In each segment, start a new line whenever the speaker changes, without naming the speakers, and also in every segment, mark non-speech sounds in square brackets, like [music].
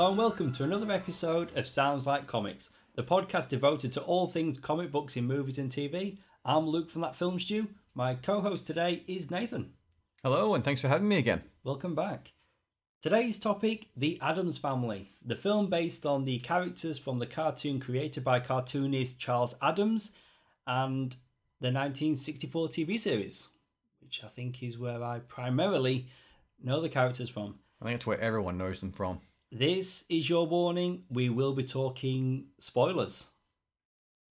Hello and welcome to another episode of Sounds Like Comics, the podcast devoted to all things comic books in movies and TV. I'm Luke from That Film Stew. My co host today is Nathan.
Hello, and thanks for having me again.
Welcome back. Today's topic The Addams Family, the film based on the characters from the cartoon created by cartoonist Charles Addams and the 1964 TV series, which I think is where I primarily know the characters from.
I think it's where everyone knows them from.
This is your warning. We will be talking spoilers.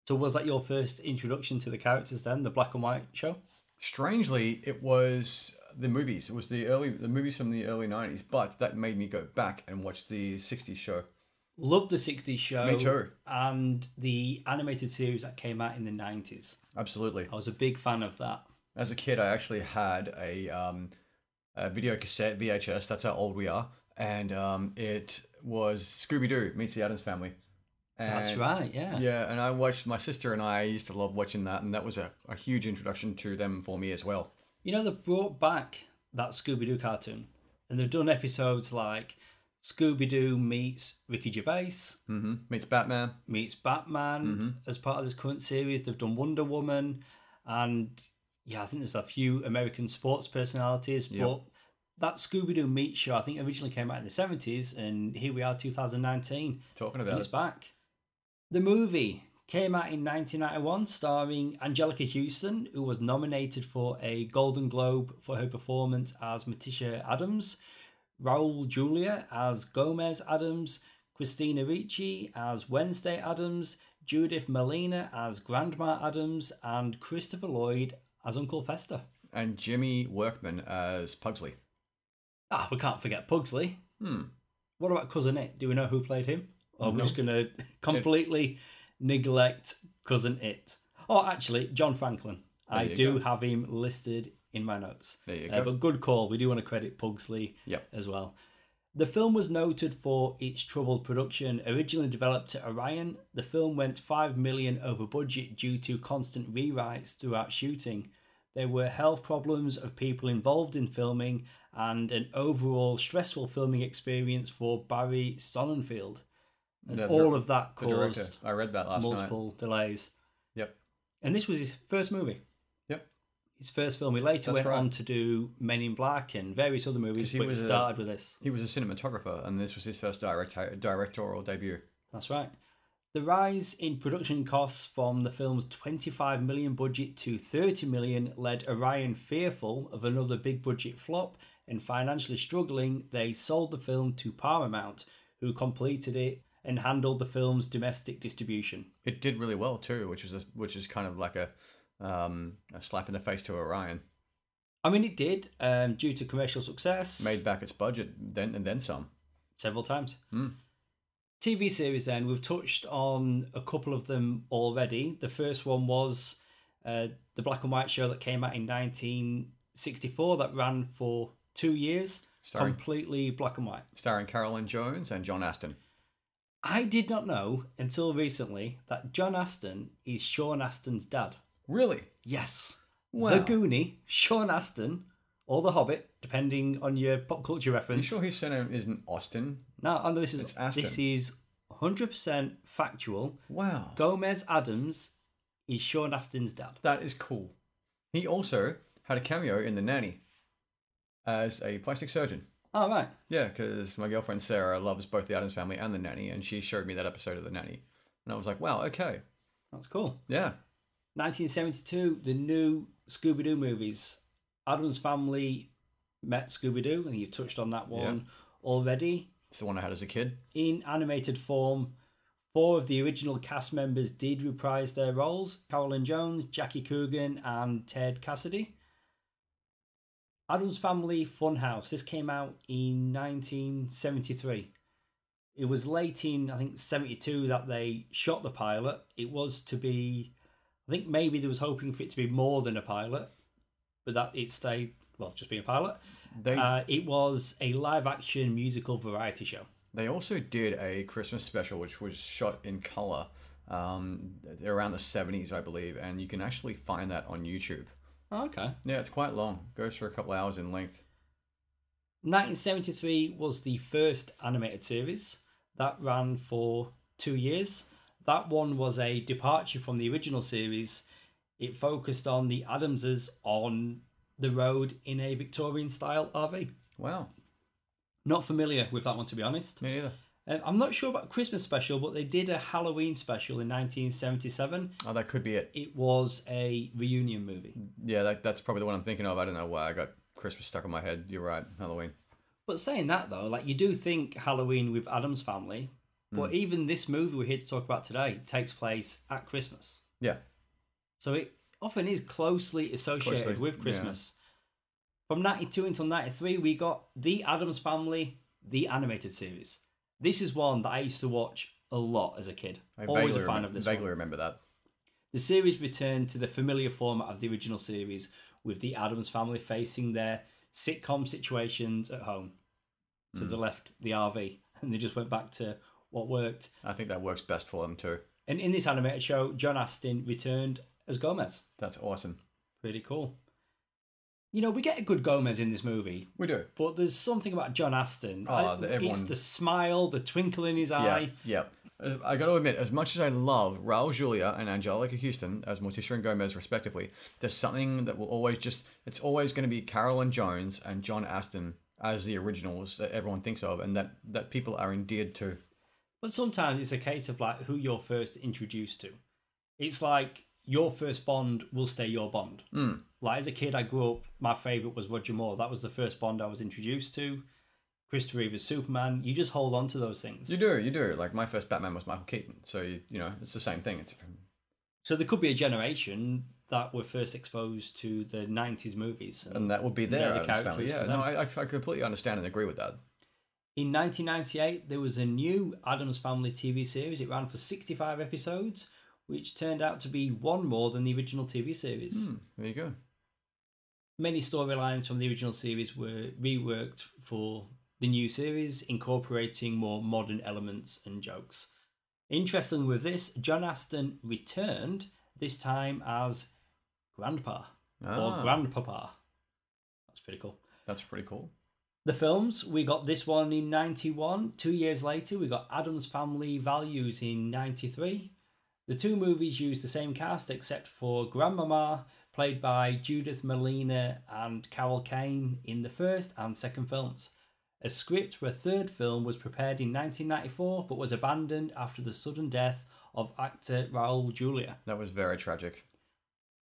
So, was that your first introduction to the characters then, the black and white show?
Strangely, it was the movies. It was the early the movies from the early nineties, but that made me go back and watch the '60s show.
Loved the 60s show.
Me too.
And the animated series that came out in the 90s.
Absolutely.
I was a big fan of that.
As a kid, I actually had a, um, a video cassette VHS. That's how old we are, and um, it was Scooby Doo meets the Addams Family.
That's right, yeah.
Yeah, and I watched my sister and I used to love watching that, and that was a, a huge introduction to them for me as well.
You know, they brought back that Scooby Doo cartoon. And they've done episodes like Scooby Doo meets Ricky Gervais,
hmm Meets Batman.
meets Batman as part of this current series. They've done Wonder Woman, and yeah, I think there's a few American sports personalities.
Yep.
But that Scooby Doo Meet show, I think, originally came out in the 70s, and here we are, 2019,
Talking
and
about
it's
it.
back. The movie came out in 1991, starring Anjelica Huston, who was nominated for a Golden Globe for her performance as Morticia Addams, Raul Julia as Gomez Addams, Christina Ricci as Wednesday Addams, Judith Malina as Grandma Addams, and Christopher Lloyd as Uncle Fester.
and Jimmy Workman as Pugsley.
Ah, we can't forget Pugsley.
Hmm.
What about Cousin It? Do we know who played him? Or we're
No.
just going to completely neglect Cousin It? Oh, actually, John Franklin. I
you
do
go.
have him listed in my notes.
There you
Uh,
go.
but good call. We do want to credit Pugsley
Yep.
as well. The film was noted for its troubled production. Originally developed at Orion, the film went 5 million over budget due to constant rewrites throughout shooting. There were health problems of people involved in filming and an overall stressful filming experience for Barry Sonnenfeld. And
The
all of that
director.
caused
I read that last night.
multiple delays.
Yep.
And this was his first movie.
Yep.
His first film. He later
That's
went
right.
on to do Men in Black and various other movies,
he
but he
was a-
started with this.
He was a cinematographer, and this was his first direct directorial debut.
That's right. The rise in production costs from the film's 25 million budget to 30 million led Orion fearful of another big budget flop and financially struggling, they sold the film to Paramount, who completed it and handled the film's domestic distribution.
It did really well too, which is a, which is kind of like a um, a slap in the face to Orion.
I mean, it did, um, due to commercial success,
Made back its budget then and then some.
several times.
Hmm.
TV series, then, we've touched on a couple of them already. The first one was uh, the black and white show that came out in 1964 that ran for two years,
Starring
completely black and white.
starring Carolyn Jones and John Astin.
I did not know until recently that John Astin is Sean Astin's dad.
Really?
Yes.
Wow.
The Goonie, Sean Astin, or The Hobbit, depending on your pop culture reference.
Are you sure his surname isn't Austin?
No, I know this is
It's Astin.
this is 100% factual.
Wow.
Gomez Addams is Sean Astin's dad.
That is cool. He also had a cameo in The Nanny as a plastic surgeon.
Oh, right.
Yeah, because my girlfriend Sarah loves both the Addams Family and The Nanny, and she showed me that episode of The Nanny. And I was like, wow, okay.
That's cool.
Yeah.
1972, the new Scooby Doo movies. Addams Family met Scooby Doo, and you've touched on that one already.
It's the one I had as a kid.
In animated form, four of the original cast members did reprise their roles Carolyn Jones, Jackie Coogan, and Ted Cassidy. Addams Family Funhouse. This came out in 1973. It was late in, I think, 72 that they shot the pilot. It was to be, I think maybe they was hoping for it to be more than a pilot, but that it stayed, well, just being a pilot.
They
Uh, it was a live action musical variety show.
they also did a Christmas special, which was shot in color um, around the 70s, I believe, and you can actually find that on YouTube.
Oh, okay.
Yeah, it's quite long. Goes for a couple hours in length.
1973 was the first animated series that ran for two years. That one was a departure from the original series. It focused on the Addamses on the road in a Victorian style RV.
Wow.
Not familiar with that one, to be honest.
Me neither.
Um, I'm not sure about Christmas special, but they did a Halloween special in 1977.
Oh, that could be it.
It was a reunion movie.
Yeah, that, that's probably the one I'm thinking of. I don't know why I got Christmas stuck in my head. You're right. Halloween.
But saying that though, like you do think Halloween with Addams family, but even this movie we're here to talk about today takes place at Christmas.
Yeah.
So it often is closely associated
Closely,
with
yeah.
Christmas. From 92 until 93, we got The Addams Family, the animated series. This is one that I used to watch a lot as a kid.
I
Always a fan
remem-
of this
vaguely
one.
remember that.
The series returned to the familiar format of the original series, with the Addams family facing their sitcom situations at home. So
Hmm.
they left the RV and they just went back to what worked.
I think that works best for them too.
And in this animated show, John Astin returned as Gomez.
That's awesome.
Pretty cool. You know, we get a good Gomez in this movie,
We do.
but there's something about John Astin.
Oh, ah,
I-
the-
It's the smile, the twinkle in his eye.
Yeah, yeah. I got to admit, as much as I love Raul Julia and Anjelica Huston as Morticia and Gomez, respectively, there's something that will always just, it's always going to be Carolyn Jones and John Astin as the originals that everyone thinks of and that, that people are endeared to.
But sometimes it's a case of like who you're first introduced to. It's like your first Bond will stay your Bond.
Mm.
Like as a kid, I grew up. My favorite was Roger Moore. That was the first Bond I was introduced to. Christopher Reeve's Superman. You just hold on to those things.
You do, you do. Like my first Batman was Michael Keaton. So, you, you know, it's the same thing. It's
So there could be a generation that were first exposed to the '90s movies.
And that would be their
the characters
Yeah, no. I I completely understand and agree with that.
In 1998, there was a new Addams Family TV series. It ran for 65 episodes, which turned out to be one more than the original TV series.
Hmm, there you go.
Many storylines from the original series were reworked for the new series, incorporating more modern elements and jokes. Interestingly, with this, John Astin returned, this time as Grandpa or
Ah,
Grandpapa. That's pretty cool.
that's pretty cool.
The films, we got this one in 91. Two years later, we got Addams Family Values in 93. The two movies used the same cast except for Grandmama, played by Judith Malina and Carol Kane in the first and second films. A script for a third film was prepared in 1994 but was abandoned after the sudden death of actor Raul Julia.
That was very tragic.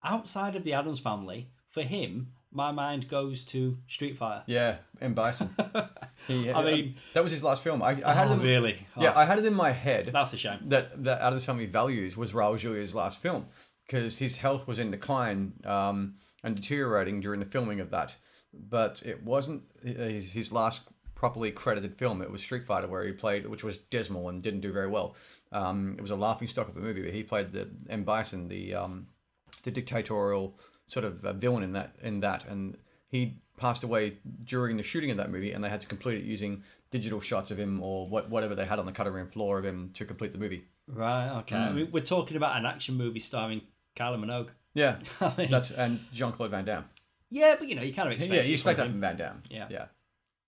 Outside of the Addams Family, for him, my mind goes to Street Fighter.
Yeah, M. Bison. [laughs] He,
I mean-
that was his last film. I, I had
oh,
it in,
really?
Yeah,
Oh,
I had it in my head
that's a shame.
that that Addams Family Values was Raul Julia's last film because his health was in decline um, and deteriorating during the filming of that. But it wasn't his, his last properly credited film. It was Street Fighter, where he played, which was dismal and didn't do very well. Um, it was a laughing stock of a movie, but he played the M Bison, the um, the dictatorial sort of uh, villain in that in that, and he passed away during the shooting of that movie, and they had to complete it using digital shots of him or what, whatever they had on the cutting room floor of him to complete the movie.
Right, okay. I mean, we're talking about an action movie starring Kylie Minogue.
Yeah, [laughs]
I mean,
that's and Jean Claude Van Damme.
yeah, but you know, you kind of expect
yeah, you expect that
from
from. Van Damme.
Yeah.
yeah.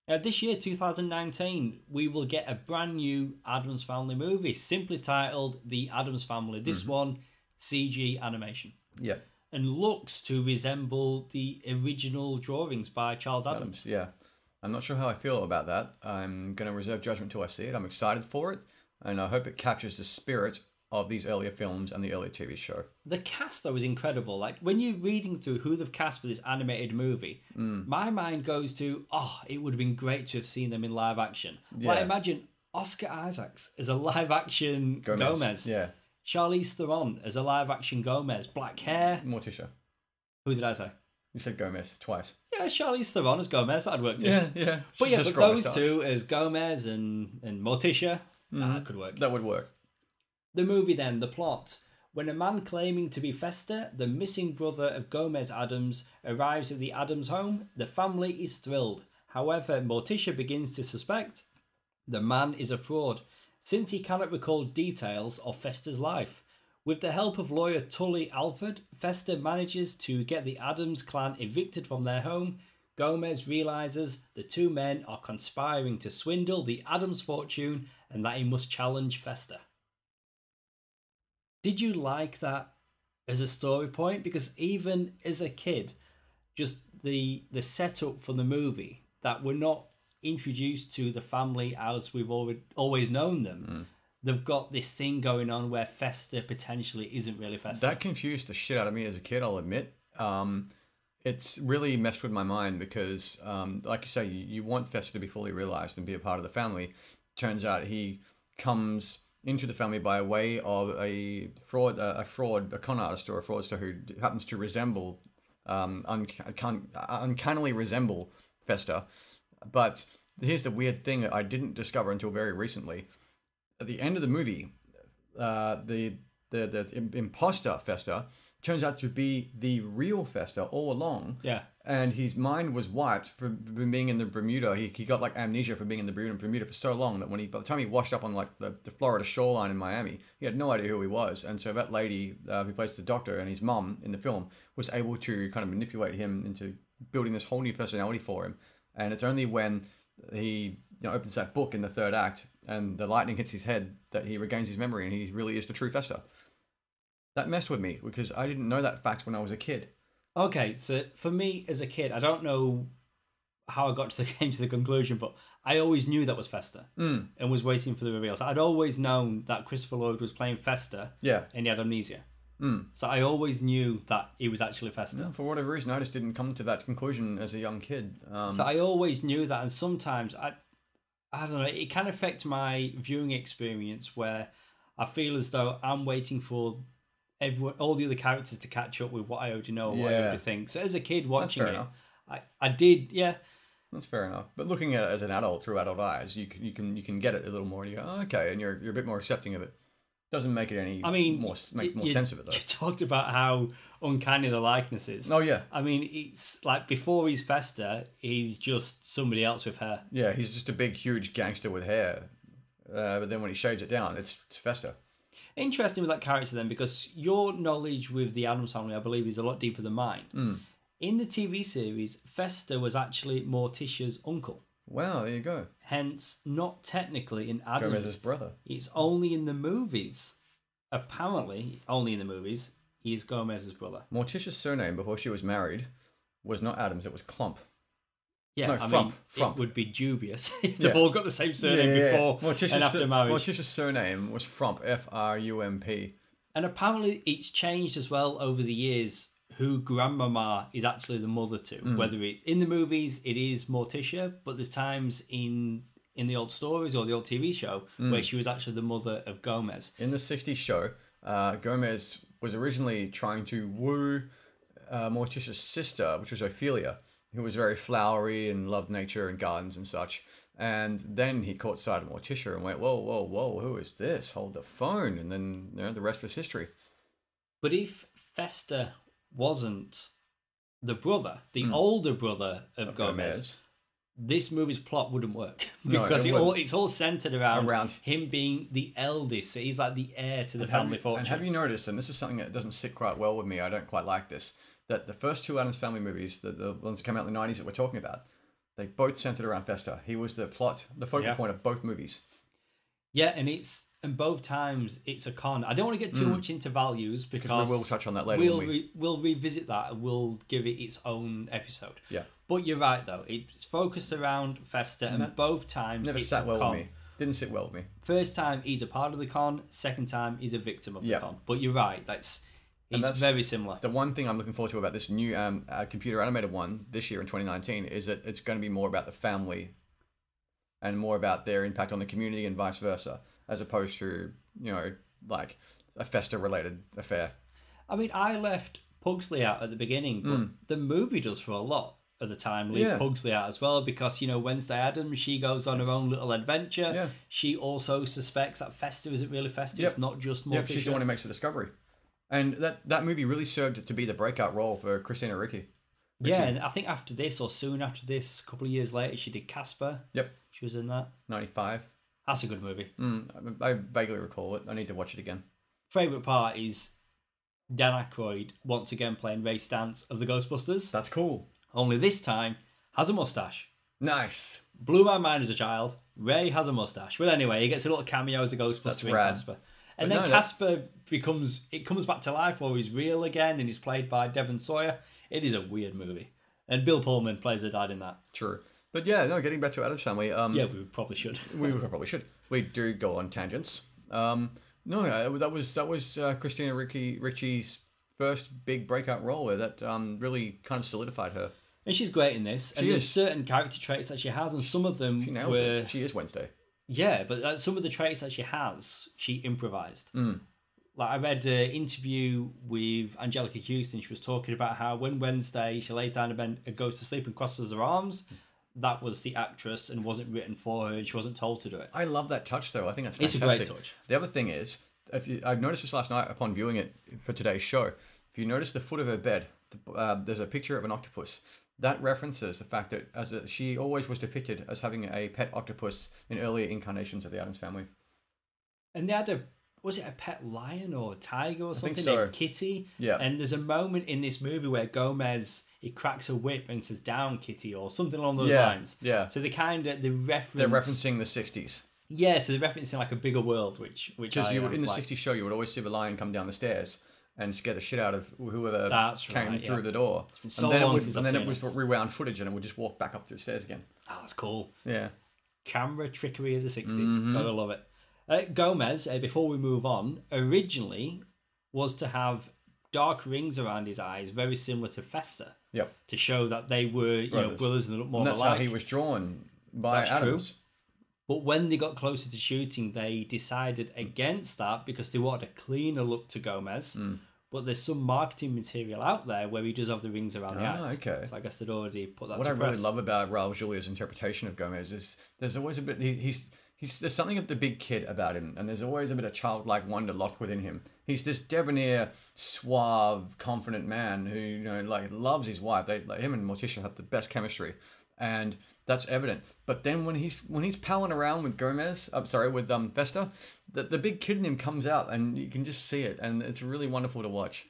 Uh, this year, 2019, we will get a brand new Addams Family movie, simply titled The Addams Family. This
Mm-hmm.
one, CG animation,
Yeah,
and looks to resemble the original drawings by Charles Addams.
Addams. Yeah, I'm not sure how I feel about that. I'm going to reserve judgment till I see it. I'm excited for it, and I hope it captures the spirit of these earlier films and the earlier TV show.
The cast though is incredible. Like when you're reading through who they've cast for this animated movie,
Mm.
my mind goes to, oh, it would have been great to have seen them in live action. Like imagine Oscar Isaacs as a live action Gomez.
Yeah,
Charlize Theron as a live action Gomez. Black hair.
Morticia.
Who did I say?
You said Gomez twice.
Yeah, Charlize Theron as Gomez. That'd work too.
yeah. yeah.
But
She's
yeah, but those
moustache.
two as Gomez and and Morticia, that mm-hmm. could work.
That would work.
The movie then, the plot. When a man claiming to be Fester, the missing brother of Gomez Addams, arrives at the Addams home, the family is thrilled. However, Morticia begins to suspect the man is a fraud, since he cannot recall details of Fester's life. With the help of lawyer Tully Alford, Fester manages to get the Addams clan evicted from their home. Gomez realizes the two men are conspiring to swindle the Addams fortune and that he must challenge Fester. Did you like that as a story point? Because even as a kid, just the the setup for the movie that we're not introduced to the family as we've already, always known them. They've got this thing going on where Fester potentially isn't really Fester.
That confused the shit out of me as a kid, I'll admit. Um, it's really messed with my mind because, um, like you say, you, you want Fester to be fully realized and be a part of the family. Turns out he comes into the family by way of a fraud, a fraud, a con artist or a fraudster who happens to resemble, um, uncan- uncannily resemble Fester. But here's the weird thing that I didn't discover until very recently. At the end of the movie, uh, the the the imposter Fester turns out to be the real Fester all along.
yeah.
And his mind was wiped from being in the Bermuda. He, he got like amnesia from being in the Bermuda, Bermuda for so long that when he by the time he washed up on like the, the Florida shoreline in Miami, he had no idea who he was. And so that lady uh, who plays the doctor and his mum in the film was able to kind of manipulate him into building this whole new personality for him. And it's only when he you know, opens that book in the third act and the lightning hits his head that he regains his memory and he really is the true Fester. That messed with me because I didn't know that fact when I was a kid.
Okay, so for me as a kid, I don't know how I got to the [laughs] came to the conclusion, but I always knew that was Fester
Mm,
and was waiting for the reveals. I'd always known that Christopher Lloyd was playing Fester
yeah.
and he had amnesia.
Mm.
So I always knew that he was actually Fester.
No, for whatever reason, I just didn't come to that conclusion as a young kid. Um,
So I always knew that, and sometimes I, I don't know, it can affect my viewing experience where I feel as though I'm waiting for everyone, all the other characters to catch up with what I already know, or what I already think. So as a kid watching it,
enough.
I, I did, yeah,
that's fair enough. But looking at it as an adult through adult eyes, you can you can you can get it a little more. And you go, oh, okay, and you're you're a bit more accepting of it. Doesn't make it any.
I mean,
more make more
you-
sense of it though.
You [laughs] talked about how uncanny the likeness is.
Oh yeah,
I mean, it's like before he's Fester, he's just somebody else with hair.
yeah. He's just a big, huge gangster with hair. Uh, but then when he shaves it down, it's, it's Fester.
Interesting with that character then, because your knowledge with the Addams family, I believe, is a lot deeper than mine.
Mm.
In the TV series, Fester was actually Morticia's uncle.
Wow, there you go.
Hence, not technically in Addams.
Gomez's brother.
It's only in the movies. Apparently, only in the movies, he's Gomez's brother.
Morticia's surname before she was married was not Addams. It was Clump.
Yeah,
No,
I mean,
Frump, Frump.
it would be dubious if [laughs] they've
Yeah.
all got the same surname before
Morticia's,
and after marriage.
Morticia's surname was Frump. F R U M P.
And apparently, it's changed as well over the years who Grandmama is actually the mother to.
Mm.
Whether it's in the movies, it is Morticia, but there's times in in the old stories or the old TV show
Mm.
where she was actually the mother of Gomez.
In the 60s show, uh, Gomez was originally trying to woo uh, Morticia's sister, which was Ophelia, who was very flowery and loved nature and gardens and such. And then he caught sight of Morticia and went, whoa, whoa, whoa, who is this? Hold the phone. And then you know, the rest was history.
But if Fester wasn't the brother, the
Mm.
older brother of Gomez, this movie's plot wouldn't work [laughs]
No,
because
it
it all, it's all centered around,
Around-
him being the eldest. So he's like the heir to the
And
family
you-
fortune.
And have you noticed, and this is something that doesn't sit quite well with me, I don't quite like this, that the first two Addams Family movies, the, the ones that came out in the 90s that we're talking about, they both centered around Fester. He was the plot, the focal
Yeah.
point of both movies.
Yeah, and it's and both times it's a con. I don't want to get too much into values because
Mm. we will touch on that later.
we'll
we,
re- we'll revisit that and we'll give it its own episode.
yeah.
But you're right though; it's focused around Fester, and both times
Never
it's
sat
a
well
con.
with me. Didn't sit well with me.
First time he's a part of the con. Second time he's a victim of the
Yeah.
con. But you're right; that's it's
that's-
very similar.
The one thing I'm looking forward to about this new um, uh, computer animated one this year in 2019 is that it's going to be more about the family and more about their impact on the community and vice versa, as opposed to, you know, like a Fester related affair.
I mean, I left Pugsley out at the beginning, but hmm. the movie does for a lot of the time leave.
Yeah.
Pugsley out as well because you know Wednesday Addams she goes on her own little adventure.
Yeah.
She also suspects that Fester isn't really Fester.
Yep.
It's not just
Yep, she's the one who makes the discovery. And that, that movie really served to be the breakout role for Christina Ricci.
yeah, and I think after this or soon after this, a couple of years later, she did Casper.
Yep,
She was in that.
95.
That's a good movie.
Mm, I vaguely recall it. I need to watch it again.
Favorite part is Dan Aykroyd once again playing Ray Stantz of the Ghostbusters.
That's cool.
Only this time has a mustache.
Nice.
Blew my mind as a child. Ray has a mustache. But anyway, he gets a little cameo as a Ghostbuster in. Casper. And
But
then
no, that-
Casper becomes it comes back to life or he's real again and he's played by Devon Sawa. It is a weird movie. And Bill Pullman plays the dad in that.
True. But yeah, no, getting back to Addams family. Um,
Yeah, we probably should. [laughs]
we probably should. We do go on tangents. Um, no, that was that was uh, Christina Ricci Ricci's first big breakout role where that um, really kind of solidified her.
And she's great in this. And
She
there's
is.
certain character traits that she has, and some of them
She nails
were
it. She is Wednesday.
Yeah, but uh, some of the traits that she has, she improvised.
Mm.
Like I read an interview with Anjelica Huston. She was talking about how when Wednesday she lays down in bed and goes to sleep and crosses her arms, that was the actress and wasn't written for her, and she wasn't told to do it.
I love that touch though. I think that's
It's
fantastic.
a great touch.
The other thing is, if you, I noticed this last night upon viewing it for today's show. If you notice the foot of her bed, uh, there's a picture of an octopus. That references the fact that as a, she always was depicted as having a pet octopus in earlier incarnations of the Addams family.
And they had a was it a pet lion or a tiger or something
so.
named Kitty?
Yeah.
And there's a moment in this movie where Gomez he cracks a whip and says "Down, Kitty" or something along those
Yeah,
lines.
yeah.
So they kind of they reference.
They're referencing the '60s
Yeah, so they're referencing like a bigger world, which which
because you in the
like.
'60s show you would always see the lion come down the stairs and scare the shit out of whoever
That's
came
right,
through
yeah.
the door.
so
and then it
since
and then it was rewound footage and it would just walk back up the stairs again.
Oh, that's cool.
Yeah.
Camera trickery of the 60s.
Mm-hmm.
Gotta love it. Uh, Gomez, uh, before we move on, originally was to have dark rings around his eyes, very similar to Fester,
Yep.
to show that they were you know
Brothers.
brothers and look more
And that's
alike.
how he was drawn by
That's true. But when they got closer to shooting, they decided against that because they wanted a cleaner look to Gomez.
Hmm.
But there's some marketing material out there where he does have the rings around the
Ah,
eyes.
okay.
So I guess they'd already put that
What I
press.
really love about Raul Julia's interpretation of Gomez is there's always a bit he, he's he's there's something of the big kid about him, and there's always a bit of childlike wonder locked within him. He's this debonair, suave, confident man who you know like loves his wife. They like him and Morticia have the best chemistry, and that's evident. But then when he's when he's palling around with Gomez, I'm sorry, with um Fester, the the big kid in him comes out, and you can just see it, and it's really wonderful to watch.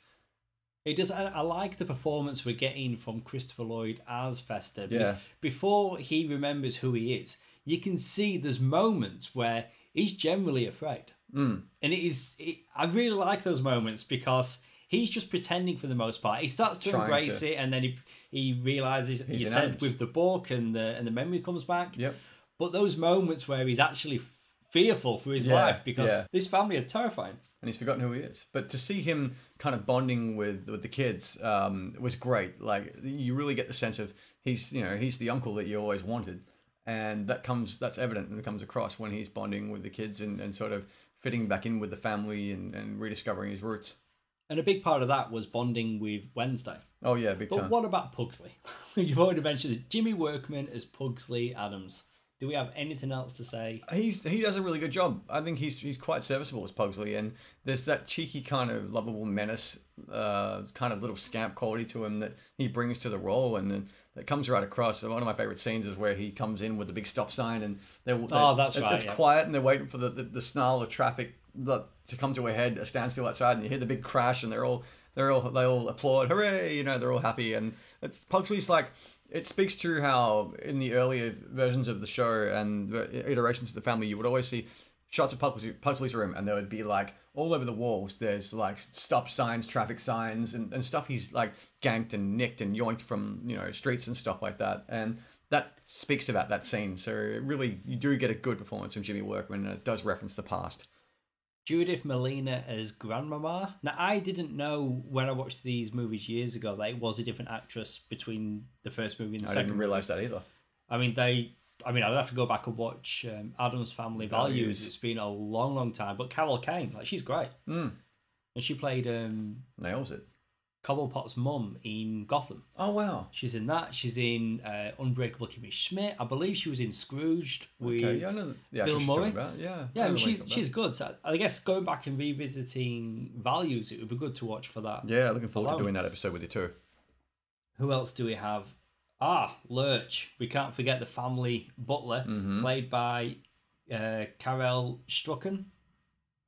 It does. I, I like the performance we're getting from Christopher Lloyd as Fester because
Yeah.
before he remembers who he is, you can see there's moments where he's generally afraid,
Mm.
and it is. It, I really like those moments because he's just pretending for the most part. He starts to
Trying
embrace
to.
it, and then he he realizes
He's
you said with the book and the and the memory comes back.
Yep.
But those moments where he's actually f- fearful for his
Yeah,
life because
yeah.
this family are terrifying.
and he's forgotten who he is. But to see him kind of bonding with with the kids um, was great. Like you really get the sense of he's you know he's the uncle that you always wanted, and that comes that's evident and it comes across when he's bonding with the kids and, and sort of fitting back in with the family and, and rediscovering his roots.
And a big part of that was bonding with Wednesday.
Oh yeah, big
But
time.
what about Pugsley? [laughs] You've already mentioned that Jimmy Workman as Pugsley Adams. Do we have anything else to say?
He's he does a really good job. I think he's he's quite serviceable as Pugsley, and there's that cheeky kind of lovable menace, uh, kind of little scamp quality to him that he brings to the role, and then that comes right across. One of my favorite scenes is where he comes in with the big stop sign, and they're, they're
Oh, that's
it's,
right,
It's
yeah.
quiet, and they're waiting for the, the, the snarl of traffic the- to come to a head, a standstill outside, and you hear the big crash, and they're all they're all they all applaud, hooray! You know, they're all happy, and it's Pugsley's like it speaks to how in the earlier versions of the show and the iterations of the family, you would always see shots of Pugsley, Pugsley's room, and there would be like all over the walls. There's like stop signs, traffic signs, and, and stuff he's like ganked and nicked and yoinked from you know streets and stuff like that, and that speaks about that scene. So really, you do get a good performance from Jimmy Workman, and it does reference the past.
Judith Malina as Grandmama. Now, I didn't know when I watched these movies years ago that it was a different actress between the first movie and the
I
second.
didn't realize that either.
I mean, they. I mean, I'd have to go back and watch um, Addams Family Values.
Values.
It's been a long, long time. But Carol Kane, like, she's great,
Mm,
and she played um,
nails it.
Cobblepot's mum in Gotham.
Oh wow.
She's in that. She's in uh, Unbreakable Kimmy Schmidt. I believe she was in Scrooged with.
Okay, yeah, I know the
Bill Murray?
Yeah, I
Yeah,
know
and
the one you're
she's she's good. So I guess going back and revisiting values, it would be good to watch for that.
yeah. Looking forward to doing that episode with you too.
Who else do we have? Ah, Lurch. We can't forget the family butler,
Mm-hmm.
played by uh, Carel Struycken,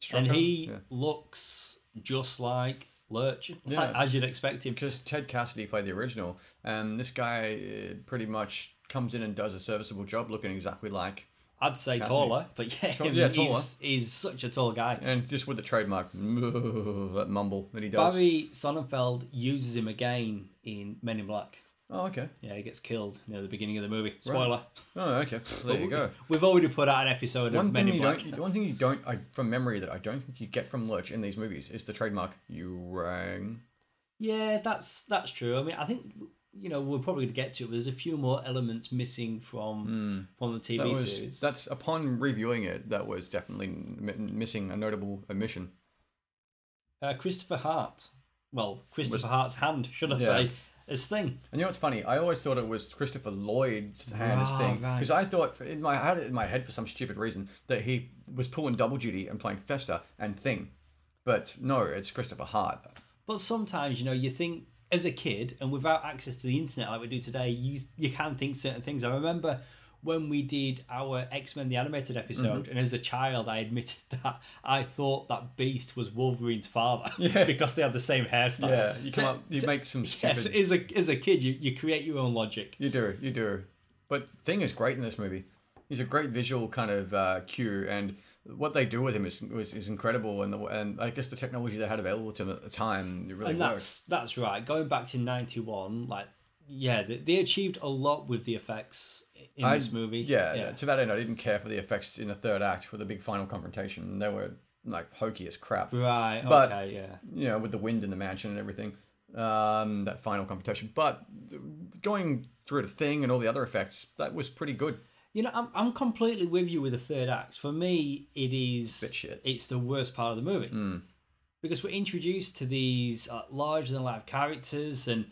Strucker?
and he
Yeah.
looks just like Lurch,
Yeah.
as you'd expect him.
because Ted Cassidy played the original, and this guy uh, pretty much comes in and does a serviceable job, looking exactly like,
I'd say
Cassidy.
taller, but yeah,
Tall-
I mean,
yeah,
he's,
taller.
he's such a tall guy.
and just with the trademark that [laughs] mumble that he does.
Barry Sonnenfeld uses him again in Men in Black.
Oh, okay.
Yeah, he gets killed near the beginning of the movie. Spoiler.
Oh, okay. There you go. [laughs]
We've already put out an episode
One
of Men
thing
in
you
Black.
don't, one thing you don't, I, from memory, that I don't think you get from Lurch in these movies is the trademark "you rang."
Yeah, that's that's true. I mean, I think you know we're probably going to get to it. But there's a few more elements missing from from the TV.
That was
series.
that's upon reviewing it. That was definitely m- missing a notable omission.
Uh, Christopher Hart. Well, Christopher Hart's hand, should I
Yeah.
say, as Thing.
And you know what's funny? I always thought it was Christopher Lloyd's hand
Ah,
thing
right.
because I thought in my I had it in my head for some stupid reason that he was pulling double duty and playing Fester and Thing, but no, it's Christopher Hart.
But sometimes, you know, you think as a kid and without access to the internet like we do today, you you can think certain things. I remember when we did our X Men the animated episode,
Mm-hmm.
and as a child, I admitted [laughs] that I thought that Beast was Wolverine's father [laughs]
Yeah.
because they had the same hairstyle.
Yeah, you come
So-
up, you
so-
make some
Yes,
stupid.
as a as a kid, you, you create your own logic.
You do, you do. But Thing is great in this movie. He's a great visual kind of uh, cue, and what they do with him is is, is incredible. And the, and I guess the technology they had available to them at the time really
and
worked.
that's that's right. Going back to ninety one, like yeah, they, they achieved a lot with the effects in
I-
this movie.
Yeah, to that end, I didn't care for the effects in the third act for the big final confrontation. They were like hokey as crap.
Right.
But-
okay. Yeah.
You know, with the wind in the mansion and everything. Um, that final confrontation, but going through the thing and all the other effects, that was pretty good.
You know, I'm, I'm completely with you with the third act. For me, it is
Bit shit.
it's the worst part of the movie
Mm.
because we're introduced to these uh, larger than life characters and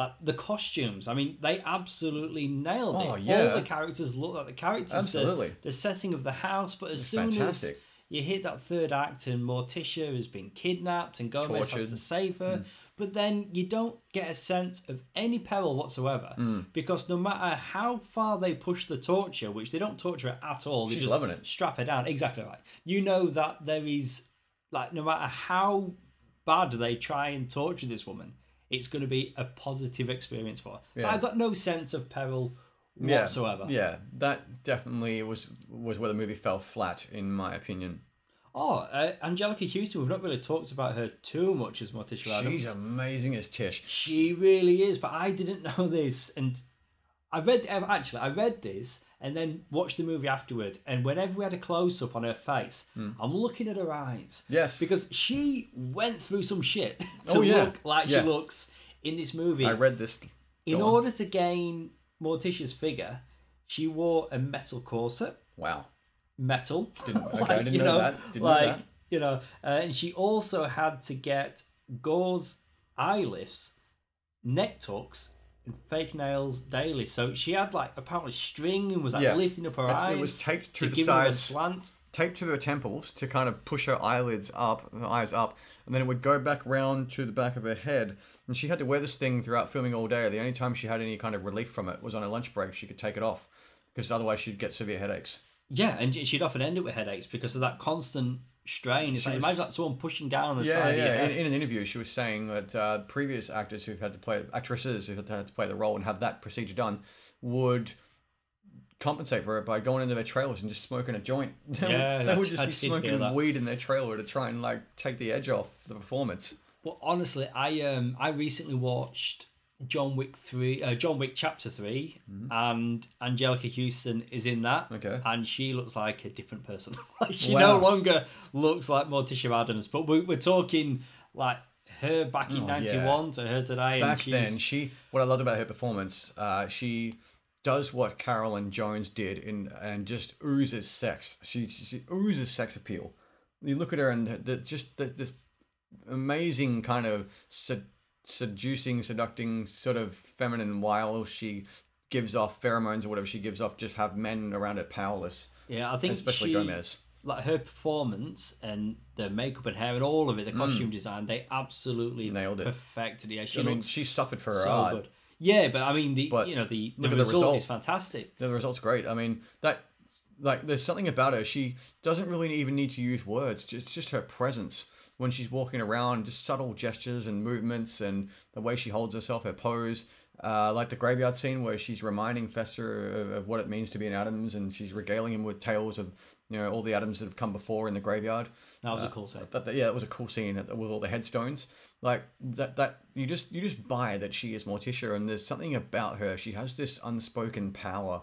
like the costumes. I mean, they absolutely nailed it.
Oh, yeah.
All the characters look like the characters.
Absolutely.
The, setting of the house, but as
It's
soon
fantastic.
as you hit that third act and Morticia has been kidnapped and Gomez has to save her,
Mm.
but then you don't get a sense of any peril whatsoever
Mm.
because no matter how far they push the torture, which they don't torture her at all, they
She's
just
loving it.
strap her down. Exactly right. You know that there is like no matter how bad they try and torture this woman, it's going to be a positive experience for her. So
Yeah.
I got no sense of peril
Yeah,
whatsoever.
Yeah, that definitely was was where the movie fell flat, in my opinion.
Oh, uh, Anjelica Huston. We've not really talked about her too much as Morticia Addams.
She's amazing as Tish.
She really is, but I didn't [laughs] know this, and I read actually I read this and then watched the movie afterward. And whenever we had a close up on her face, I'm looking at her eyes.
Yes,
because she went through some shit [laughs] to
Oh, yeah.
look like
Yeah.
she looks in this movie.
I read this.
in
on.
order to gain Morticia's figure, she wore a metal corset,
Wow.
metal. [laughs]
Didn't- okay, I didn't know that. Didn't know that.
you know, uh, and she also had to get gauze eye lifts, neck tucks, fake nails daily. So she had like apparently string and was like
Yeah.
lifting up her
It
eyes.
It was taped
to
to the
give her a
sides,
slant.
taped to her temples to kind of push her eyelids up, her eyes up, and then it would go back round to the back of her head. And she had to wear this thing throughout filming all day. The only time she had any kind of relief from it was on her lunch break. She could take it off because otherwise she'd get severe headaches.
Yeah, and she'd often end up with headaches because of that constant strain. It's
She
like
was-
imagine like someone pushing down on the
Yeah,
side
yeah. In, in an interview, she was saying that uh, previous actors who've had to play actresses who've had to play the role and have that procedure done would compensate for it by going into their trailers and just smoking a joint. [laughs] They would- they would just be smoking weed in their trailer to try and like take the edge off the performance.
But honestly, I um I recently watched John Wick three, uh, John Wick Chapter 3 and Anjelica Huston is in that.
Mm-hmm. Okay.
and she looks like a different person. [laughs] she
Wow.
no longer looks like Morticia Addams. But we, we're talking like her back in
Oh,
ninety
yeah.
to her today. and
Back then, she what I loved about her performance, uh, she does what Carolyn Jones did in and just oozes sex. She she oozes sex appeal. You look at her and the, the just the, this amazing kind of sed, seducing, seducting sort of feminine while she gives off pheromones or whatever she gives off, just have men around her powerless,
yeah, I think
especially
she,
Gomez.
like her performance and the makeup and hair and all of it, the costume design, they absolutely
Mm. Nailed it.
perfected it. Yeah, she
I mean, she suffered for her
so
art.
good. Yeah, but I mean, the
But
you know the the
at the
result
result.
is fantastic.
The result's great. I mean, that like there's something about her. She doesn't really even need to use words. Just just her presence when she's walking around, just subtle gestures and movements, and the way she holds herself, her pose. Uh, like the graveyard scene where she's reminding Fester of, of what it means to be an Addams, and she's regaling him with tales of you know all the Addams that have come before in the graveyard.
That was a cool scene.
That, that- yeah, that was a cool scene with all the headstones. Like that, that you just you just buy that she is Morticia, and there's something about her. She has this unspoken power.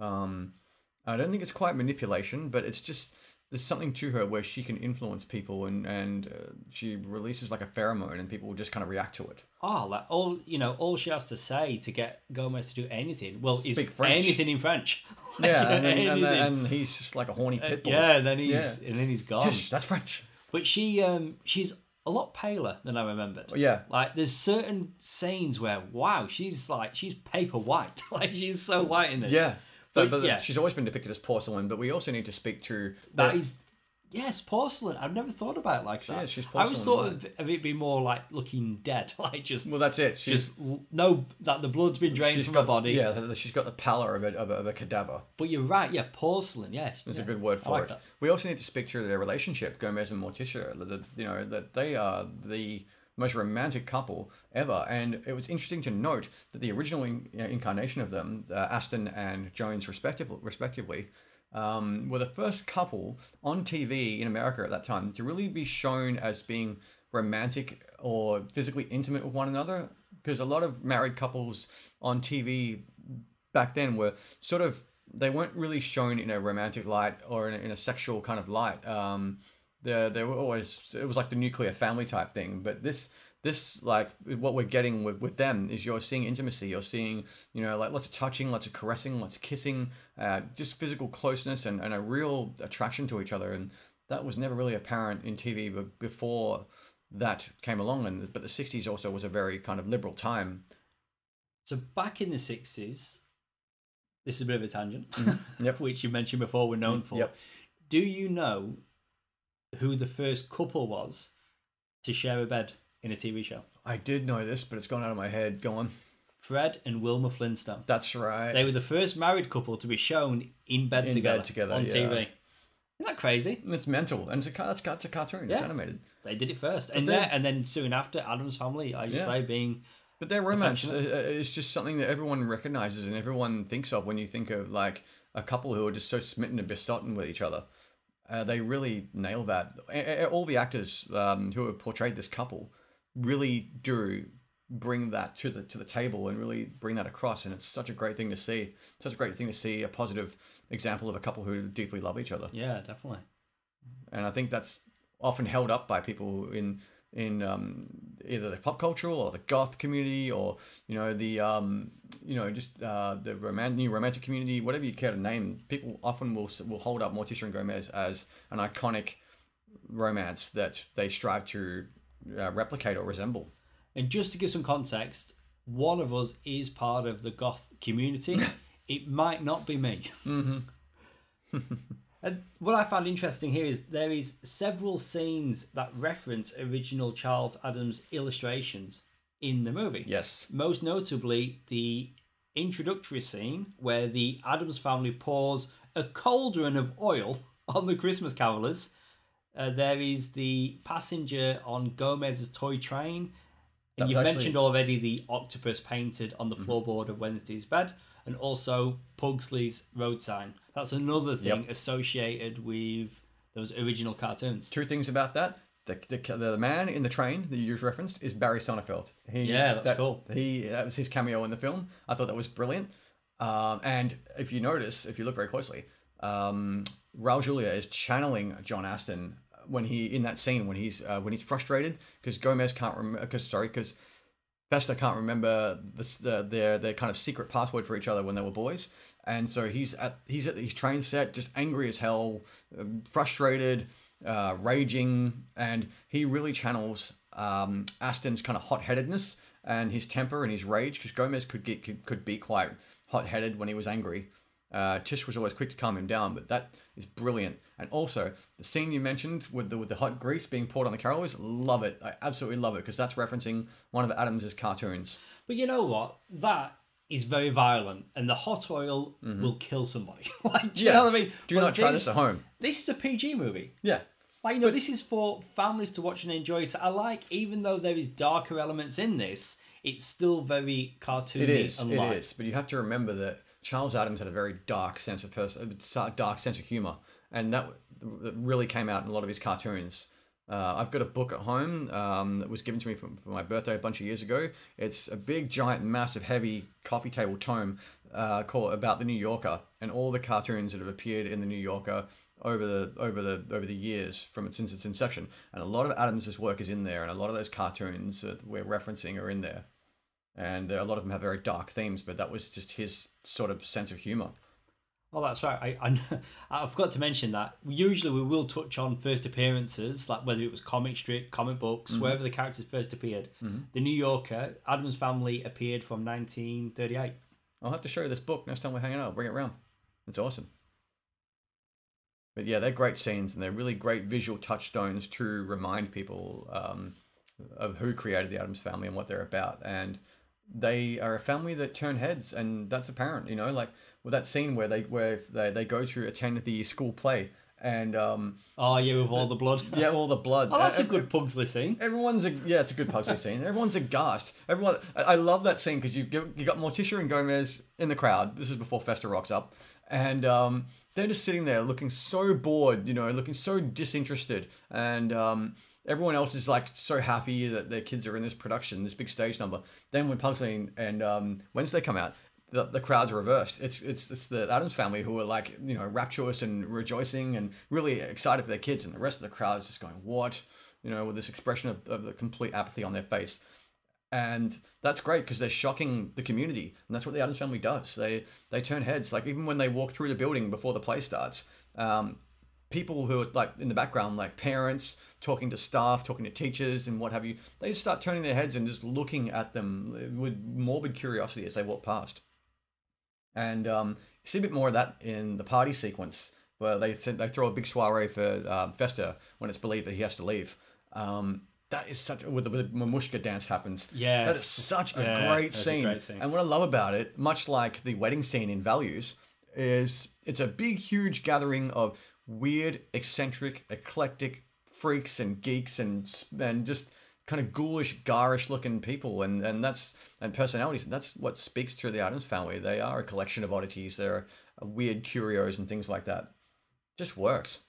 Um, I don't think it's quite manipulation, but it's just there's something to her where she can influence people, and and uh, she releases like a pheromone, and people will just kind of react to it.
Oh, like all you know, all she has to say to get Gomez to do anything, well, is
Speak French.
anything in French. [laughs] Like,
Yeah, and, then, and, then, and he's just like a horny pit bull.
yeah, and then he's
Yeah.
and then he's gone.
Just- that's French.
But she, um, she's a lot paler than I remembered.
Yeah.
Like there's certain scenes where wow, she's like she's paper white. [laughs] like she's so white in it.
Yeah.
But,
But,
yeah.
she's always been depicted as porcelain. But we also need to speak to
That
the-
is yes, porcelain. I've never thought about it like that.
is, she's porcelain.
I always thought
porcelain,
of, of it being more like looking dead, [laughs] like just
Well, that's it. She's
just no that the blood's been drained from
got
her body.
Yeah, she's got the pallor of a, of a, of a cadaver.
But you're right, yeah, porcelain, yes. Yeah.
a good word for
like
it.
that.
We also need to speak to their relationship, Gomez and Morticia. That you know that they are the most romantic couple ever, and it was interesting to note that the original in, you know, incarnation of them, uh, Astin and Jones, respectively, respectively. Um, were the first couple on TV in America at that time to really be shown as being romantic or physically intimate with one another. Because a lot of married couples on TV back then were sort of they weren't really shown in a romantic light or in a, in a sexual kind of light. Um, they they were always it was like the nuclear family type thing. But this this like what we're getting with, with them is you're seeing intimacy. You're seeing you know like lots of touching, lots of caressing, lots of kissing, uh, just physical closeness and, and a real attraction to each other. And that was never really apparent in TV be- before that came along. And but the '60s also was a very kind of liberal time.
So back in the sixties, this is a bit of a tangent,
Mm-hmm. Yep. [laughs]
which you mentioned before we're known for.
Yep.
Do you know who the first couple was to share a bed in a TV show?
I did know this, but it's gone out of my head. Go on.
Fred and Wilma Flintstone.
That's right.
They were the first married couple to be shown in bed
In
together
bed together,
on
yeah.
TV. Isn't that crazy?
It's mental, and it's a it's, it's a cartoon. It's animated.
They did it first, and
then-
yeah, and then soon after, Addams family. I just
Yeah.
say being
But their romance uh,
Affectionate.
uh, is just something that everyone recognizes and everyone thinks of when you think of like a couple who are just so smitten and besotted with each other. Uh, they really nail that. A- a- All the actors um, who have portrayed this couple really do bring that to the to the table and really bring that across. And it's such a great thing to see. Such a great thing to see a positive example of a couple who deeply love each other.
yeah, definitely.
and I think that's often held up by people in in um, either the pop culture or the goth community or you know the um, you know just uh, the roman- new romantic community, whatever you care to name. People often will will hold up Morticia and Gomez as an iconic romance that they strive to uh, replicate or resemble.
And just to give some context, one of us is part of the goth community. [laughs] it might not be me. [laughs] and what I found interesting here is there is several scenes that reference original Charles Addams illustrations in the movie.
Yes.
Most notably, the introductory scene where the Addams family pours a cauldron of oil [laughs] on the Christmas carolers. Uh, there is the passenger on Gomez's toy train. And you
was actually-
mentioned already the octopus painted on the floorboard of Wednesday's bed, and also Pugsley's road sign. That's another thing associated with those original cartoons.
Two things about that. The, the, the man in the train that you just referenced is Barry Sonnenfeld. He,
Yeah, that's
that-
cool.
He that was his cameo in the film. I thought that was brilliant. Um, and if you notice, if you look very closely, um, Raul Julia is channeling John Astin when he in that scene when he's uh, when he's frustrated because Gomez can't remember because sorry because Fester can't remember this, uh, their their kind of secret password for each other when they were boys, and so he's at he's at his train set, just angry as hell, um, frustrated, uh, raging, and he really channels um, Astin's kind of hot headedness and his temper and his rage because Gomez could get could, could be quite hot headed when he was angry. Uh, Tish was always quick to calm him down, but that is brilliant. And also the scene you mentioned with the with the hot grease being poured on the carolers, love it. I absolutely love it because that's referencing one of Addams's cartoons.
But you know what? That is very violent, and the hot oil will kill somebody. [laughs] like, do you
Yeah.
know what I mean?
Do
But
not try this at home.
This is a PG movie.
Yeah.
Like you know, this is for families to watch and enjoy. So I like, even though there is darker elements in this, it's still very cartoony
It is.
and
It
light.
is. But you have to remember that Charles Addams had a very dark sense of person, dark sense of humor, and that really came out in a lot of his cartoons. Uh, I've got a book at home um, that was given to me for, for my birthday a bunch of years ago. It's a big, giant, massive, heavy coffee table tome uh, called about the New Yorker and all the cartoons that have appeared in the New Yorker over the over the over the years from since its inception. And a lot of Addams's work is in there, and a lot of those cartoons that we're referencing are in there and a lot of them have very dark themes but that was just his sort of sense of humor
Oh, that's right. I, I [laughs] I forgot to mention that. Usually we will touch on first appearances, like whether it was comic strip, comic books,
Mm-hmm.
wherever the characters first appeared. The New Yorker, Addams Family appeared from 1938.
i'll have to show you this book next time we're hanging out I'll bring it around it's awesome but yeah they're great scenes and they're really great visual touchstones to remind people um, of who created the addams family and what they're about and they are a family that turn heads and that's apparent you know like with that scene where they where they, they go to attend the school play and um
Oh, yeah, with all the blood. [laughs]
yeah all the blood
Oh, that's a
And-
good Pugsley scene.
Everyone's a yeah, it's a good Pugsley scene. Everyone's aghast. Everyone, I, I love that scene because you you got Morticia and Gomez in the crowd. This is before Fester rocks up, and um, they're just sitting there looking so bored, you know, looking so disinterested, and um, everyone else is like so happy that their kids are in this production, this big stage number. Then when Pugsley and, um, Wednesday come out. The, the crowd's reversed. It's it's it's the Addams family who are like you know rapturous and rejoicing and really excited for their kids, and the rest of the crowd is just going what, you know, with this expression of, of the complete apathy on their face and that's great because they're shocking the community and that's what the addams family does they they turn heads like even when they walk through the building before the play starts um, people who are like in the background like parents talking to staff talking to teachers and what have you they just start turning their heads and just looking at them with morbid curiosity as they walk past and um, see a bit more of that in the party sequence where they they throw a big soiree for um, Fester when it's believed that he has to leave. Um, that is such with the, with the Mamushka dance happens.
Yeah,
that is such a
Yeah,
great
that's a great scene.
And what I love about it, much like the wedding scene in Values, is it's a big, huge gathering of weird, eccentric, eclectic freaks and geeks and and just kind of ghoulish, garish looking people and and that's and personalities. And that's what speaks to the Addams family. They are a collection of oddities. They're uh, weird curios and things like that. Just works.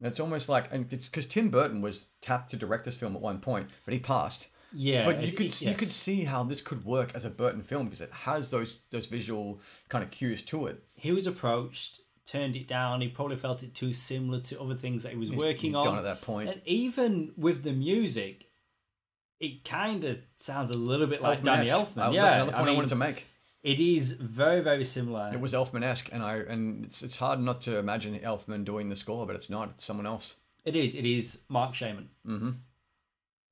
And It's almost like, and it's because Tim Burton was tapped to direct this film at one point, but he passed.
Yeah.
But you could
it-
you could see how this could work as a Burton film because it has those those visual kind of cues to it.
He was approached, turned it down. He probably felt it too similar to other things that he was working on.
At that point.
And even with the music, it kind of sounds a little bit like Danny.
Uh,
yeah,
that's another point I,
mean,
wanted to make.
it is very, very similar.
It was Elfman-esque, and I and it's it's hard not to imagine Elfman doing the score, but it's not. It's someone else
It is. It is Marc Shaiman.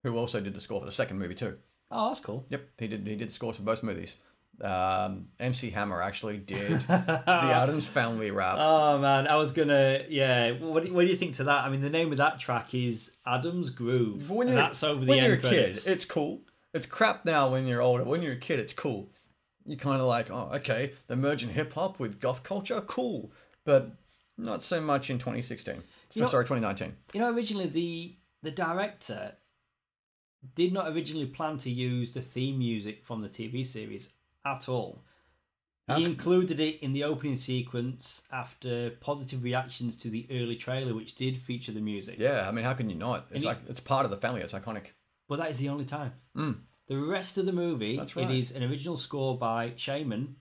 who also did the score for the second movie too.
Oh, that's cool.
Yep, he did. He did the scores for both movies. Um, MC Hammer actually did [laughs] the Addams Family rap.
Oh man, I was gonna. Yeah, what do, what do you think to that? I mean, the name of that track is Addams Groove,
when you're,
that's over the
when
end
you're a
credits.
kid, it's cool. It's crap now when you're older. When you're a kid, it's cool. You kind of like, oh, okay, they're merging hip hop with goth culture, cool, but not so much in 2016. So,
You know-
sorry, 2019.
You know, originally the the director did not originally plan to use the theme music from the TV series at all. He included it in the opening sequence after positive reactions to the early trailer, which did feature the music.
Yeah, I mean, how can you not? It's like it's part of the family. It's iconic.
But that is the only time.
Mm.
The rest of the movie,
That's right.
it is an original score by Shaiman,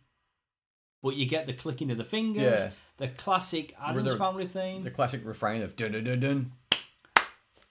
but you get the clicking of the fingers,
Yeah.
the classic Addams
the-
Family theme.
The classic refrain of dun dun dun dun.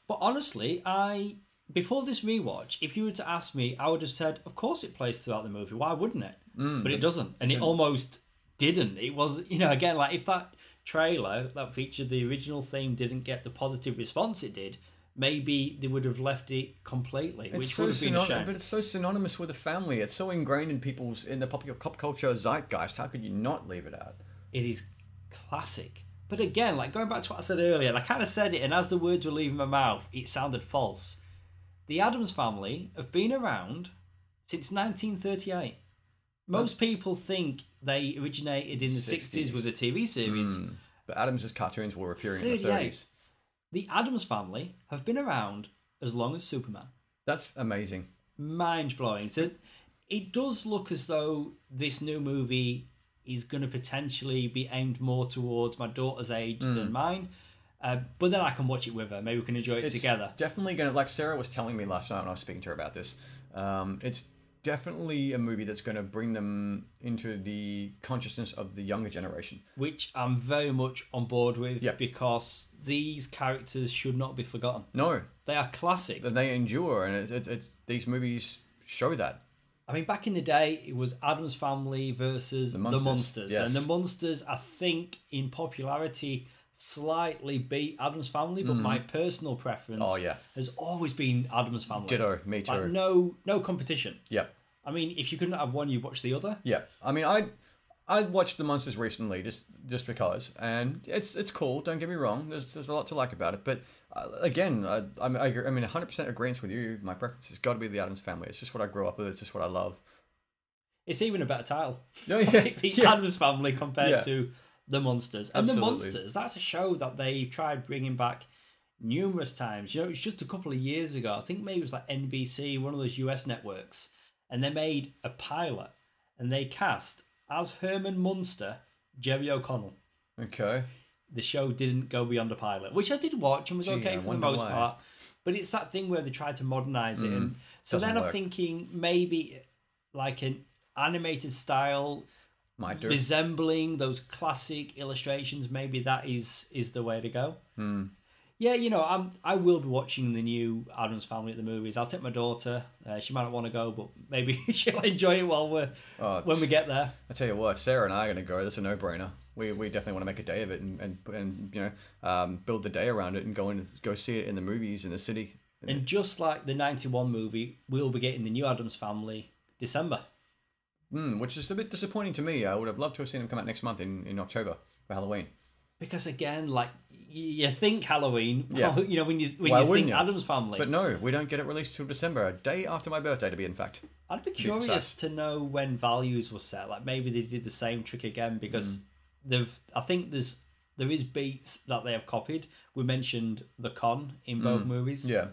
But honestly, I before this rewatch, if you were to ask me, I would have said, of course it plays throughout the movie. Why wouldn't it?
Mm,
but it doesn't, and it almost didn't. It was, you know, again, like if that trailer that featured the original theme didn't get the positive response it did, maybe they would have left it completely,
It's
which
so
would have been a shame.
but it's so synonymous with the family. It's so ingrained in people's in the popular pop culture zeitgeist. How could you not leave it out?
It is classic. But again, like going back to what I said earlier, and I kind of said it, and as the words were leaving my mouth, it sounded false. The Addams family have been around since 1938. Most people think they originated in the 60s,
60s.
with a TV series.
Mm. But Addams' cartoons were appearing in the 30s.
The Addams family have been around as long as Superman.
That's amazing.
Mind blowing. So it does look as though this new movie is going to potentially be aimed more towards my daughter's age than mine. Uh, but then I can watch it with her. Maybe we can enjoy it
It's
together.
definitely going to, like Sarah was telling me last night when I was speaking to her about this, um, it's definitely a movie that's going to bring them into the consciousness of the younger generation.
which I'm very much on board with
Yeah.
because these characters should not be forgotten.
No,
They are classic.
they endure, and it's, it's, it's, these movies show that.
I mean, back in the day, it was Addams Family versus the
Munsters,
Munsters,
yes.
and the Munsters, I think, in popularity, slightly beat Addams Family. But my personal preference,
Oh, yeah.
has always been Addams Family.
Ditto, me too.
Like, no, no competition.
Yeah,
I mean, if you couldn't have one, you watch the other.
yeah. I mean, I I watched the munsters recently just just because, and it's it's cool. Don't get me wrong. There's there's a lot to like about it, but uh, again, I I'm- I, mean, 100 percent agreement with you. My preference has got to be the Addams Family. It's just what I grew up with. It's just what I love.
It's even a better title.
No, yeah, [laughs]
the
yeah.
Addams Family compared
Yeah.
to the Munsters. And the Munsters, that's a show that they tried bringing back numerous times. You know, it's just a couple of years ago. I think maybe it was like NBC, one of those US networks, and they made a pilot and they cast as Herman Munster, Jerry O'Connell.
Okay.
The show didn't go beyond a pilot, which I did watch and was
Gee,
okay
I
for the most
why.
part. But it's that thing where they tried to modernize it, mm, and so then I'm
work.
thinking maybe like an animated style
Might do.
resembling those classic illustrations maybe that is is the way to go
Hmm.
yeah you know i'm i will be watching the new addams family at the movies i'll take my daughter uh, she might not want to go but maybe [laughs] she'll enjoy it while we're
Oh,
when we get there
I tell you what, Sarah and I are going to go. That's a no-brainer. We, we definitely want to make a day of it and, and, and you know um, build the day around it and go and go see it in the movies in the city.
and just like the 91 movie we'll be getting the new addams family december
Mm, which is a bit disappointing to me. I would have loved to have seen them come out next month in, in October for Halloween.
because again like you think halloween [laughs]
Yeah.
you know when you when
Why
you think
you?
addams family
But no, we don't get it released till December, a day after my birthday, to be in fact.
I'd be curious to know when values were set. Like maybe they did the same trick again because
Mm.
they've. I think there's there is beats that they have copied. We mentioned the con in both movies.
Mm. Yeah.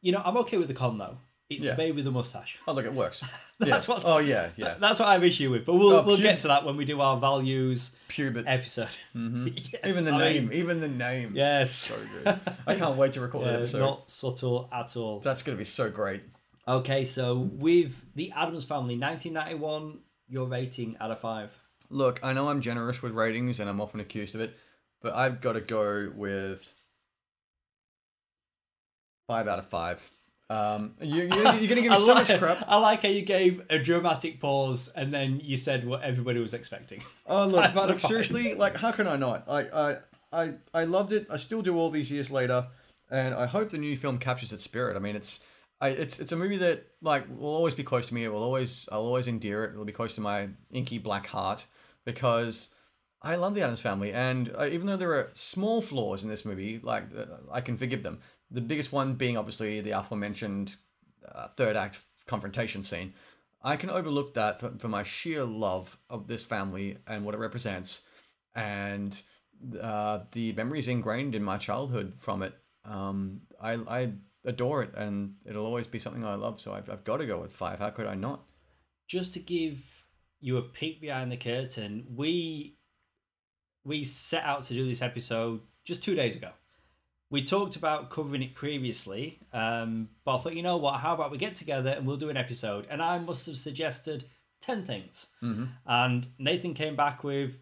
You know, I'm okay with the con though. It's
Yeah.
the baby with the mustache.
Oh, look, it works. [laughs]
That's
yeah.
what's-
Oh, yeah, yeah.
That's what I have issue with. But we'll
Oh,
we'll get to that when we do our values episode. [laughs] Mm-hmm. Yes,
even the
I
name.
mean,
even the name.
yes.
So good. [laughs] I can't wait to record
Yeah,
that episode.
not subtle at all.
That's going to be so great.
Okay, so with the Addams Family, 1991, your rating out of five.
Look, I know I'm generous with ratings and I'm often accused of it, but I've got to go with five out of five. Um, you, going to give me [laughs] so
like,
much crap.
I like how you gave a dramatic pause and then you said what everybody was expecting.
Oh look,
Five out of
look seriously, like how can I not? I, I, I, I loved it. I still do all these years later, and I hope the new film captures its spirit. I mean, it's, I, it's, it's a movie that like will always be close to me. It will always, I'll always endear it. It'll be close to my inky black heart because I love the Addams Family, and uh, even though there are small flaws in this movie, like uh, I can forgive them. The biggest one being obviously the aforementioned uh, third act confrontation scene. I can overlook that for, for my sheer love of this family and what it represents, and uh, the memories ingrained in my childhood from it. Um, I, I adore it, and it'll always be something I love. So I've, I've got to go with five. How could I not?
Just to give you a peek behind the curtain, we we set out to do this episode just two days ago. We talked about covering it previously, um, but I thought, you know what? How about we get together and we'll do an episode? And I must have suggested ten things,
Mm-hmm.
and Nathan came back with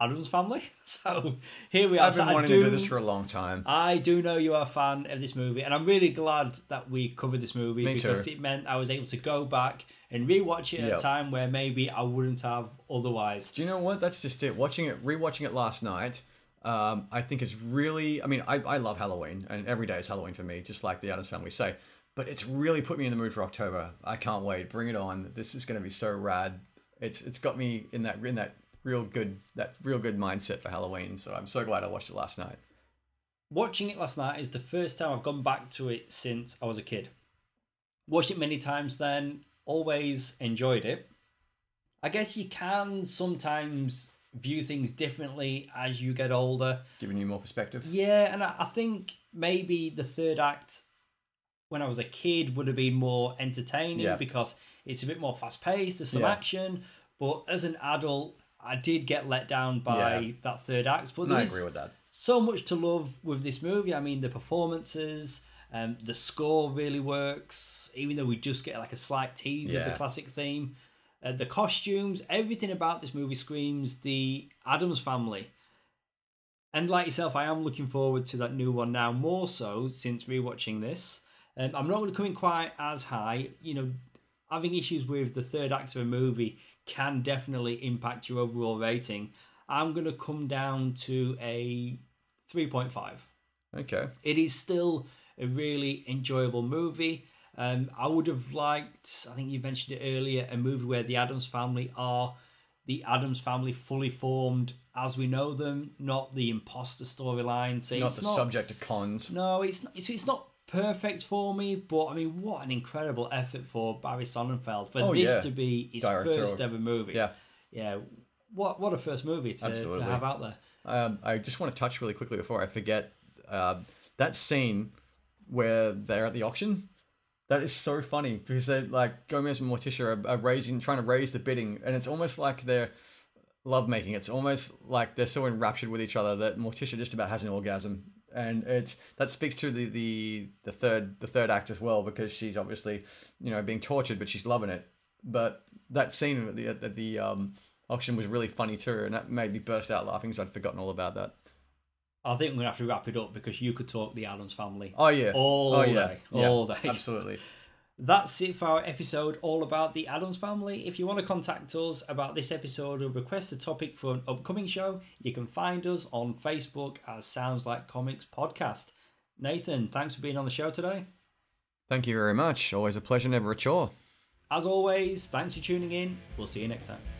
Addams Family. [laughs] So here we are.
I've been
I
wanting to do this for a long time.
I do know you are a fan of this movie, and I'm really glad that we covered this movie
Me
because
too.
it meant I was able to go back and rewatch it at
Yep.
a time where maybe I wouldn't have otherwise.
Do you know what? That's just it. Watching it, rewatching it last night, um, I think it's really. I mean, I, I love Halloween, and every day is Halloween for me, just like the Addams family say. But it's really put me in the mood for October. I can't wait. Bring it on. This is going to be so rad. It's it's got me in that in that real good that real good mindset for Halloween. So I'm so glad I watched it last night.
Watching it last night is the first time I've gone back to it since I was a kid. Watched it many times then, always enjoyed it. I guess you can sometimes view things differently as you get older.
Giving you more perspective.
Yeah, and I, I think maybe the third act when I was a kid would have been more entertaining
Yeah.
because it's a bit more fast paced, there's some
Yeah.
action. But as an adult, I did get let down by
Yeah.
that third act. But
And I agree with that.
so much to love with this movie. I mean, the performances, um, the score really works, even though we just get like a slight tease of the classic theme. Uh, the costumes, everything about this movie screams the Addams family. And like yourself, I am looking forward to that new one now, more so since rewatching this. Um, I'm not going to come in quite as high. You know, having issues with the third act of a movie can definitely impact your overall rating. I'm going to come down to a 3.5.
Okay.
It is still a really enjoyable movie. Um, I would have liked, I think you mentioned it earlier, a movie where the Addams family are the Addams family fully formed as we know them, not the imposter storyline. So
Not
it's
the
not,
subject of cons.
no, it's not, it's, it's not perfect for me, but I mean, what an incredible effort for Barry Sonnenfeld for
Oh,
this
yeah.
to be his
Director
first ever movie.
Yeah.
yeah. What what a first movie to, to have out there.
Um, I just want to touch really quickly before I forget uh, that scene where they're at the auction. That is so funny because they like Gomez and Morticia are, are raising, trying to raise the bidding, and it's almost like they're lovemaking. It's almost like they're so enraptured with each other that Morticia just about has an orgasm, and it's that speaks to the the the third the third act as well because she's obviously you know being tortured, but she's loving it. But that scene at the at the um, auction was really funny too, and that made me burst out laughing because I'd forgotten all about that.
I think we're gonna have to wrap it up because you could talk the Addams family
Oh yeah,
all
oh
day,
yeah, yeah,
all day.
absolutely. [laughs]
That's it for our episode all about the Addams family. If you want to contact us about this episode or request a topic for an upcoming show, you can find us on Facebook as Sounds Like Comics Podcast. Nathan, thanks for being on the show today.
Thank you very much. Always a pleasure, never a chore.
As always, thanks for tuning in. We'll see you next time.